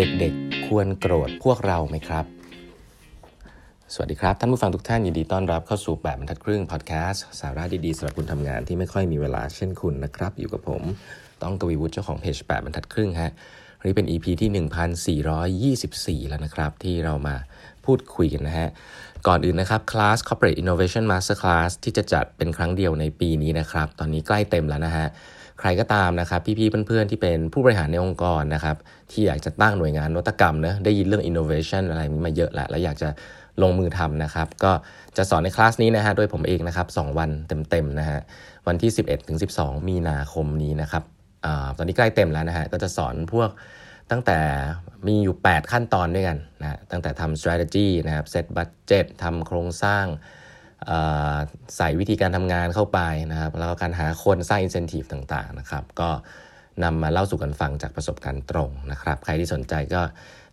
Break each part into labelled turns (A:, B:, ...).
A: เด็กๆ ควรโกรธพวกเราไหมครับ สวัสดีครับ ท่านผู้ฟังทุกท่านยินดีต้อนรับเข้าสู่แบบบรรทัดครึ่งพอดแคสต์สาระดีๆสำหรับคุณทำงานที่ไม่ค่อยมีเวลาเช่นคุณนะครับ อยู่กับผม ต้องกวีวุฒิเจ้าของเพจแปดบรรทัดครึ่งฮะวันนี้เป็น EP ที่ 1424 แล้วนะครับ ที่เรามาพูดคุยกันนะฮะ ก่อนอื่นนะครับคลาส Corporate Innovation Master Class ที่จะจัดเป็นครั้งเดียวในปีนี้นะครับ ตอนนี้ใกล้เต็มแล้วนะฮะ ใครก็ตามนะครับ พี่ๆเพื่อนๆที่เป็นผู้บริหารในองค์กรนะครับ ที่อยากจะตั้งหน่วยงานนวัตกรรมนะได้ยินเรื่อง innovation อะไรนี้มาเยอะแหละแล้วอยากจะลงมือทำนะครับ ก็จะสอนในคลาสนี้นะฮะโดยผมเองนะครับ 2 วันเต็มๆนะฮะวันที่ 11ถึง12 มีนาคมนี้นะครับอตอนนี้ใกล้เต็มแล้วนะฮะก็จะสอนพวกตั้งแต่มีอยู่ 8 ขั้นตอนด้วยกันนะตั้งแต่ทำ strategy นะครับ set budget ทำโครงสร้าง ใส่วิธีการทำงานเข้าไปนะครับแล้วก็การหาคนสร้าง incentive ต่างๆนะครับก็นำมาเล่าสู่กันฟังจากประสบการณ์ตรงนะครับ ใครที่สนใจก็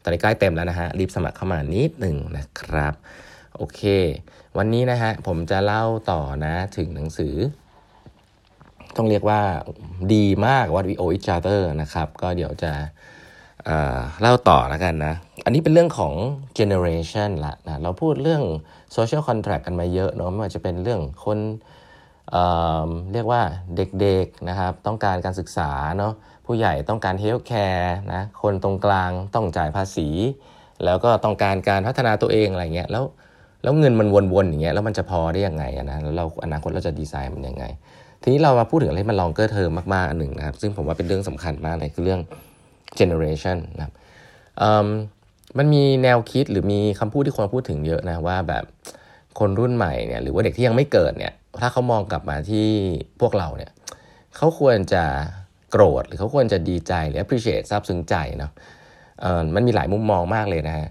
A: ตอนนี้ใกล้เต็มแล้วนะฮะรีบสมัครเข้ามานิดหนึ่งนะครับ โอเค วันนี้นะฮะผมจะเล่าต่อนะถึงหนังสือ ต้องเรียกว่าดีมาก What We Owe Each Other นะครับ ก็เดี๋ยวจะ เล่าต่อแล้วกันนะ อันนี้เป็นเรื่องของ generation ละนะเราพูดเรื่อง social contract กันมาเยอะเนาะไม่ว่าจะเป็นเรื่องเขาเรียกว่าเด็กๆนะครับต้องการการศึกษาเนาะผู้ใหญ่ต้องการ health care นะคนตรงกลางต้องจ่ายภาษี แล้วก็ต้องการการพัฒนาตัวเองอะไรเงี้ยแล้วแล้วเงินมันวนๆอย่างเงี้ยแล้วมันจะพอได้ยังไงนะแล้วเราอนาคตเราจะดีไซน์มันยังไง ทีนี้เรามาพูดถึงอะไรมัน longer term มากๆอันหนึ่งนะครับซึ่งผมว่าเป็นเรื่องสำคัญมากเลยคือเรื่อง generation นะครับมันมีแนวคิดหรือมีคำพูดที่คนพูดถึงเยอะนะว่าแบบคนรุ่นใหม่เนี่ยหรือว่าเด็กที่ยังไม่เกิดเนี่ยถ้าเขามองกลับมาที่พวกเราเนี่ยเขาควรจะโกรธหรือเขาควรจะดีใจหรือ appreciate ซาบซึ้งใจเนาะมันมีหลายมุมมองมากเลยนะฮะ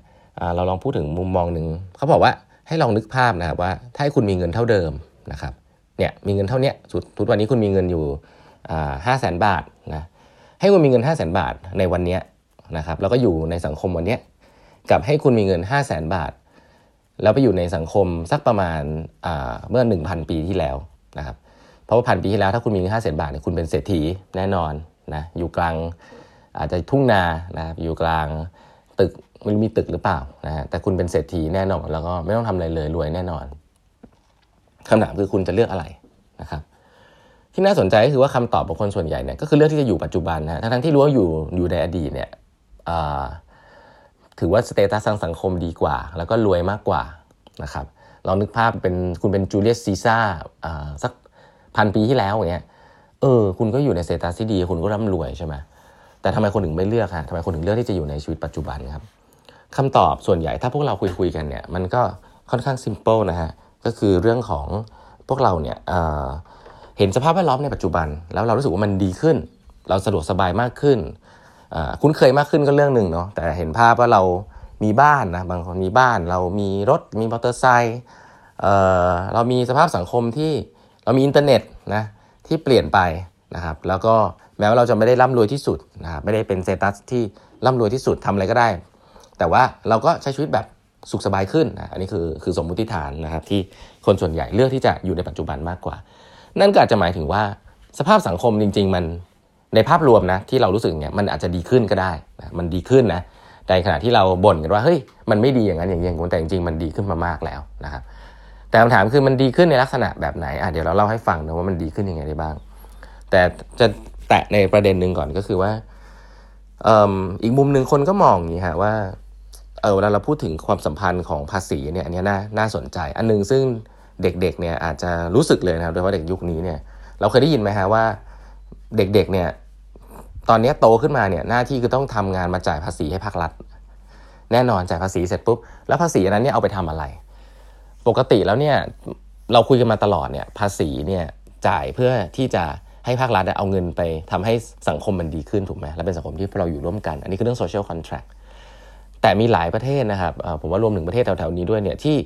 A: เราลองพูดถึงมุมมองหนึ่งเขาบอกว่าให้ลองนึกภาพนะครับว่าถ้าคุณมีเงินเท่าเดิมนะครับเนี่ยมีเงินเท่านี้ทุกวันนี้คุณมีเงินอยู่ห้าแสนบาทนะ ให้คุณมีเงิน 5 0 0แสนบาทในวันนี้นะครับแล้วก็อยู่ในสังคมวันนี้กับให้คุณมีเงิน 5 0 0แสนบาท แล้วไปอยู่ในสังคมสักประมาณเมื่อ 1,000 ปีที่แล้วนะครับเพราะว่าพันปีที่แล้วถ้าคุณมีเงินห้าแสนบาทเนี่ยคุณเป็นเศรษฐีแน่นอนนะอยู่กลางอาจจะทุ่งนานะครับอยู่กลางตึกไม่รู้มีตึกหรือเปล่านะฮะแต่คุณเป็นเศรษฐีแน่นอน แล้วก็ไม่ต้องทำอะไรเลยรวยแน่นอนคำถามคือคุณจะเลือกอะไรนะครับ ที่น่าสนใจก็คือว่าคำตอบของคนส่วนใหญ่เนี่ยก็คือเลือกที่จะอยู่ปัจจุบันนะทั้งที่รู้ว่าอยู่อยู่ในอดีตเนี่ยถือว่า status ทางสังคมดีกว่า แล้วก็รวยมากกว่านะครับลองนึกภาพเป็นคุณเป็นจูเลียสซีซ่าสักพันปีที่แล้วอย่างเงี้ยเออคุณก็อยู่ใน status ที่ดีคุณก็ร่ำรวยใช่ไหมแต่ทำไมคนถึงไม่เลือกฮะทำไมคนถึงเลือกที่จะอยู่ในชีวิตปัจจุบันครับคำตอบส่วนใหญ่ถ้าพวกเราคุยคุยกันเนี่ยมันก็ค่อนข้าง simple นะฮะก็คือเรื่องของพวกเราเนี่ย เห็นสภาพแวดล้อมในปัจจุบัน แล้วเรารู้สึกว่ามันดีขึ้น เราสะดวกสบายมากขึ้นคุ้นเคยมากขึ้นก็เรื่องหนึ่งเนาะแต่เห็นภาพว่าเรามีบ้านนะบางคนมีบ้าน เรามีรถมีมอเตอร์ไซค์เรามีสภาพสังคมที่เรามีอินเทอร์เน็ตนะที่เปลี่ยนไปนะครับแล้วก็แม้ว่าเราจะไม่ได้ร่ำรวยที่สุดนะครับไม่ได้เป็น status ที่ร่ำรวยที่สุดทำอะไรก็ได้ แต่ว่าเราก็ใช้ชีวิตแบบสุขสบายขึ้นนะอันนี้คือคือสมมุติฐานนะครับที่คนส่วนใหญ่เลือกที่จะอยู่ในปัจจุบันมากกว่า นั่นก็อาจจะหมายถึงว่าสภาพสังคมจริง ๆ มันในภาพรวมนะที่เรารู้สึกเนี่ยมันอาจจะดีขึ้นก็ได้นะมันดีขึ้นนะในขณะที่เราบ่นกันว่าเฮ้ยมันไม่ดีอย่างนั้นอย่างนี้แต่จริงๆมันดีขึ้นมามากแล้วนะครับแต่คำถามคือมันดีขึ้นในลักษณะแบบไหนอะเดี๋ยวเราเล่าให้ฟังนะว่ามันดีขึ้นยังไงได้บ้าง แต่จะแตะในประเด็นหนึ่งก่อนก็คือว่าอีกมุมหนึ่งคนก็มองอย่างนี้ฮะว่าเออเวลาเราพูดถึงความสัมพันธ์ของภาษีเนี่ยอันนี้น่าน่าสนใจ อันนึงซึ่ง เด็กๆเนี่ยอาจจะรู้สึกเลยนะครับโดยเฉพาะเด็กยุคนี้เนี่ยเราเคยได้ยินไหมฮะว่าเด็กๆเนี่ยตอนนี้โตขึ้นมาเนี่ยหน้าที่คือต้องทำงานมาจ่ายภาษีให้ภาครัฐ แน่นอนจ่ายภาษีเสร็จปุ๊บแล้วภาษีนั้นเนี่ยเอาไปทำอะไร ปกติแล้วเนี่ยเราคุยกันมาตลอดเนี่ยภาษีเนี่ยจ่ายเพื่อที่จะให้ภาครัฐเอาเงินไปทำให้สังคมมันดีขึ้นถูกไหมและเป็นสังคมที่เราอยู่ร่วมกัน อันนี้คือเรื่อง social contract แต่มีหลายประเทศนะครับผมว่ารวมถึงประเทศแถวๆนี้ด้วยเนี่ยที่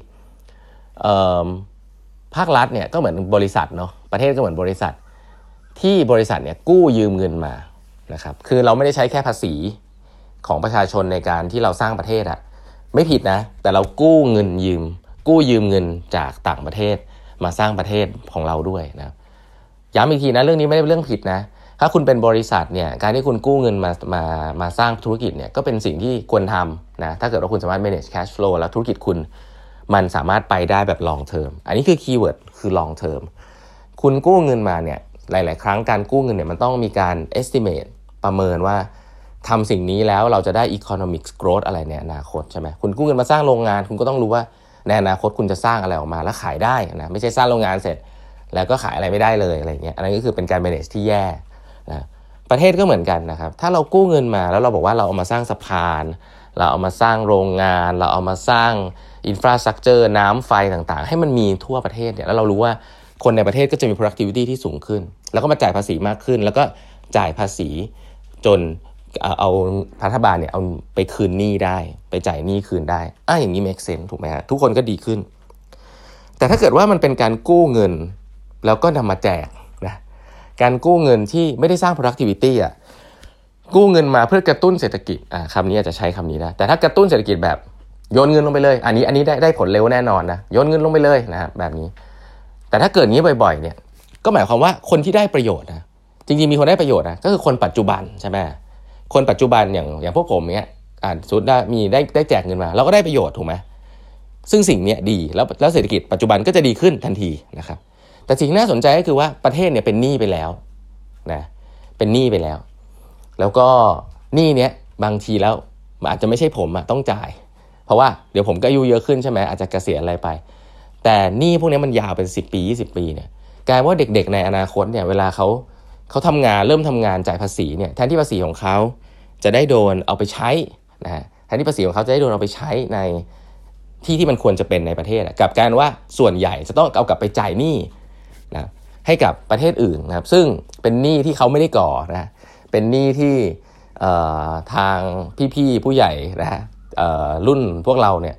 A: ภาครัฐเนี่ยก็เหมือนบริษัทเนาะประเทศก็เหมือนบริษัท ที่บริษัทเนี่ยกู้ยืมเงินมานะครับคือเราไม่ได้ใช้แค่ภาษีของประชาชนในการที่เราสร้างประเทศอะไม่ผิดนะ แต่เรากู้เงินยืม กู้ยืมเงินจากต่างประเทศมาสร้างประเทศของเราด้วยนะย้ำอีกทีนะเรื่องนี้ไม่ได้เป็นเรื่องผิดนะ ถ้าคุณเป็นบริษัทเนี่ยการที่คุณกู้เงินมามามาสร้างธุรกิจเนี่ยก็เป็นสิ่งที่ควรทำนะถ้าเกิดว่าคุณสามารถ manage cash flow แล้วธุรกิจคุณ มันสามารถไปได้แบบ long term อันนี้คือ keyword คือ long term คุณกู้เงินมาเนี่ยหลาย ๆ ครั้งการกู้เงินเนี่ยมันต้องมีการ estimate ประเมินว่าทำสิ่งนี้แล้วเราจะได้ economic growth อะไรในอนาคตใช่ไหมคุณกู้เงินมาสร้างโรงงาน คุณก็ต้องรู้ว่าในอนาคตคุณจะสร้างอะไรออกมาแล้วขายได้นะไม่ใช่สร้างโรงงานเสร็จ แล้วก็ขายอะไรไม่ได้เลยอะไรเงี้ยอันนั้นก็คือเป็นการ manage ที่แย่นะประเทศก็เหมือนกันนะครับ ถ้าเรากู้เงินมาแล้วเราบอกว่าเราเอามาสร้างสะพาน เราเอามาสร้างโรงงาน เราเอามาสร้าง อินฟราสตรักเจอร์น้ำไฟต่างๆ ให้มันมีทั่วประเทศเนี่ยแล้วเรารู้ว่าคนในประเทศก็จะมี productivity ที่สูงขึ้น แล้วก็มาจ่ายภาษีมากขึ้น แล้วก็จ่ายภาษีจนเอารัฐบาลเนี่ยเอาไปคืนหนี้ได้ ไปจ่ายหนี้คืนได้อะอย่างนี้ make sense ถูกไหมฮะทุกคนก็ดีขึ้น แต่ถ้าเกิดว่ามันเป็นการกู้เงิน แล้วก็นำมาแจกนะการกู้เงินที่ไม่ได้สร้าง productivity อะกู้เงินมาเพื่อกระตุ้นเศรษฐกิจอ่าคำนี้อาจจะใช้คำนี้ได้แต่ถ้ากระตุ้นเศรษฐกิจแบบ โยนเงินลงไปเลย อันนี้อันนี้ได้ได้ผลเร็วแน่นอนนะโยนเงินลงไปเลยนะครับแบบนี้ แต่ถ้าเกิดงี้บ่อยๆเนี่ยก็หมายความว่าคนที่ได้ประโยชน์นะจริงๆมีคนได้ประโยชน์นะก็คือคนปัจจุบันใช่ไหมคนปัจจุบันอย่างอย่างพวกผมเนี้ยอ่านสุดได้มีได้ได้แจกเงินมา เราก็ได้ประโยชน์ถูกไหมซึ่งสิ่งนี้ดีแล้วแล้วเศรษฐกิจปัจจุบันก็จะดีขึ้นทันทีนะครับ แต่สิ่งน่าสนใจก็คือว่าประเทศเนี่ยเป็นหนี้ไปแล้วนะเป็นหนี้ไปแล้ว แล้วก็หนี้เนี้ยบางทีแล้วอาจจะไม่ใช่ผมอะต้องจ่าย เพราะว่าเดี๋ยวผมก็อายุเยอะขึ้นใช่ไหมอาจจะเกษียณอะไรไป แต่หนี้พวกนี้มันยาวเป็น 10 ปี 20 ปีเนี่ยกลายว่าเด็กๆในอนาคตเนี่ยเวลาเขาเขาทำงานเริ่มทำงานจ่ายภาษีเนี่ยแทนที่ภาษีของเขาจะได้โดนเอาไปใช้นะฮะแทนที่ภาษีของเขาจะได้โดนเอาไปใช้ในที่ที่มันควรจะเป็นในประเทศกับการว่าส่วนใหญ่จะต้องเอากลับไปจ่ายหนี้นะให้กับประเทศอื่นนะครับ ซึ่งเป็นหนี้ที่เขาไม่ได้ก่อนะเป็นหนี้ที่ทางพี่ๆผู้ใหญ่นะ รุ่นพวกเราเนี่ย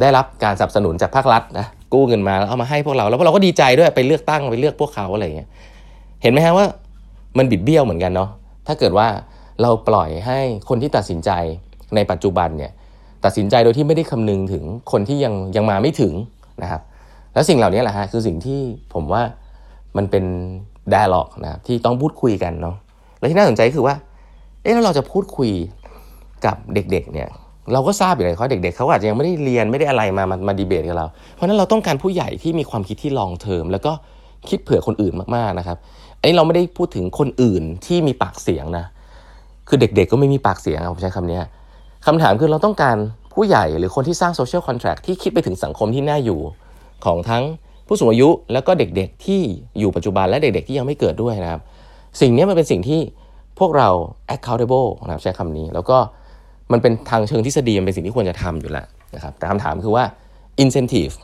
A: ได้รับการสนับสนุนจากภาครัฐนะกู้เงินมาแล้วเอามาให้พวกเราแล้วพวกเราก็ดีใจด้วยไปเลือกตั้งไปเลือกพวกเขาอะไรเงี้ยเห็นไหมฮะว่ามันบิดเบี้ยวเหมือนกันเนาะถ้าเกิดว่าเราปล่อยให้คนที่ตัดสินใจในปัจจุบันเนี่ยตัดสินใจโดยที่ไม่ได้คำนึงถึงคนที่ยังยังมาไม่ถึงนะครับแล้วสิ่งเหล่านี้แหละฮะคือสิ่งที่ผมว่ามันเป็นด a ล็อกนะครับที่ต้องพูดคุยกันเนาะและที่น่าสนใจคือว่าเอ๊ะแล้วเราจะพูดคุย กับเด็กๆเนี่ยเราก็ทราบอยู่เลยเขาเด็กๆเขาอาจจะยังไม่ได้เรียนไม่ได้อะไรมามามาดีเบตกับเรา เพราะนั้นเราต้องการผู้ใหญ่ที่มีความคิดที่ long term แล้วก็คิดเผื่อคนอื่นมากๆนะครับ อันนี้เราไม่ได้พูดถึงคนอื่นที่มีปากเสียงนะ คือเด็กๆก็ไม่มีปากเสียงผมใช้คำนี้คำถามคือเราต้องการผู้ใหญ่หรือคนที่สร้าง social contract ที่คิดไปถึงสังคมที่น่าอยู่ของทั้งผู้สูงอายุแล้วก็เด็กๆที่อยู่ปัจจุบันและเด็กๆที่ยังไม่เกิดด้วยนะครับ สิ่งนี้มันเป็นสิ่งที่พวกเรา accountable นะครับใช้คำนี้แล้วก็ มันเป็นทางเชิงทฤษฎีมันเป็นสิ่งที่ควรจะทำอยู่แล้วนะครับแต่คำถามคือว่า incentive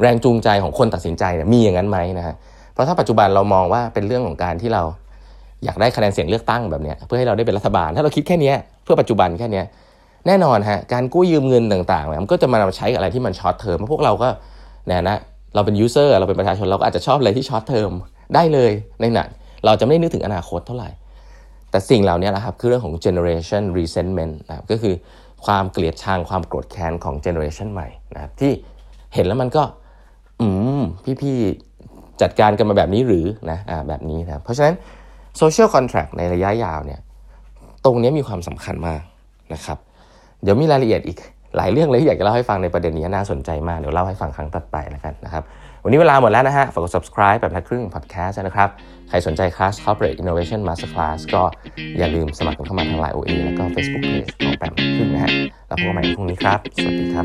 A: แรงจูงใจของคนตัดสินใจเนี่ยมีอย่างนั้นไหมนะฮะเพราะถ้าปัจจุบันเรามองว่าเป็นเรื่องของการที่เราอยากได้คะแนนเสียงเลือกตั้งแบบนี้เพื่อให้เราได้เป็นรัฐบาล ถ้าเราคิดแค่นี้เพื่อปัจจุบันแค่นี้แน่นอนฮะการกู้ยืมเงินต่างๆมันก็จะมาใช้อะไรที่มัน short term พวกเราก็แน่นะเราเป็น user เราเป็นประชาชนเราก็อาจจะชอบอะไรที่ short term ได้เลยในหนั้นเราจะไม่ได้นึกถึงอนาคตเท่าไหร่ แต่สิ่งเหล่านี้นะครับคือเรื่องของ generation resentment นะครับก็คือความเกลียดชังความโกรธแค้นของ generation ใหม่นะครับที่เห็นแล้วมันก็ อืม พี่ๆ จัดการกันมาแบบนี้หรือนะอ่าแบบนี้นะเพราะฉะนั้น social contract ในระยะยาวเนี่ยตรงนี้มีความสำคัญมากนะครับ เดี๋ยวมีรายละเอียดอีกหลายเรื่องเลยที่อยากจะเล่าให้ฟังในประเด็นนี้น่าสนใจมาก เดี๋ยวเล่าให้ฟังครั้งต่อไปแล้วกันนะครับ วันนี้เวลาหมดแล้วนะฮะ ฝากกด subscribe แบบนัดครึ่ง podcast นะครับ ใครสนใจคลาส corporate innovation master class ก็อย่าลืมสมัครเข้ามาทาง Line OA แล้วก็ Facebook page ของแปมครึ่งนะฮะ แล้วพบกันใหม่พรุ่งนี้ครับ สวัสดีครั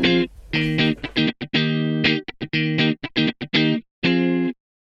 A: บ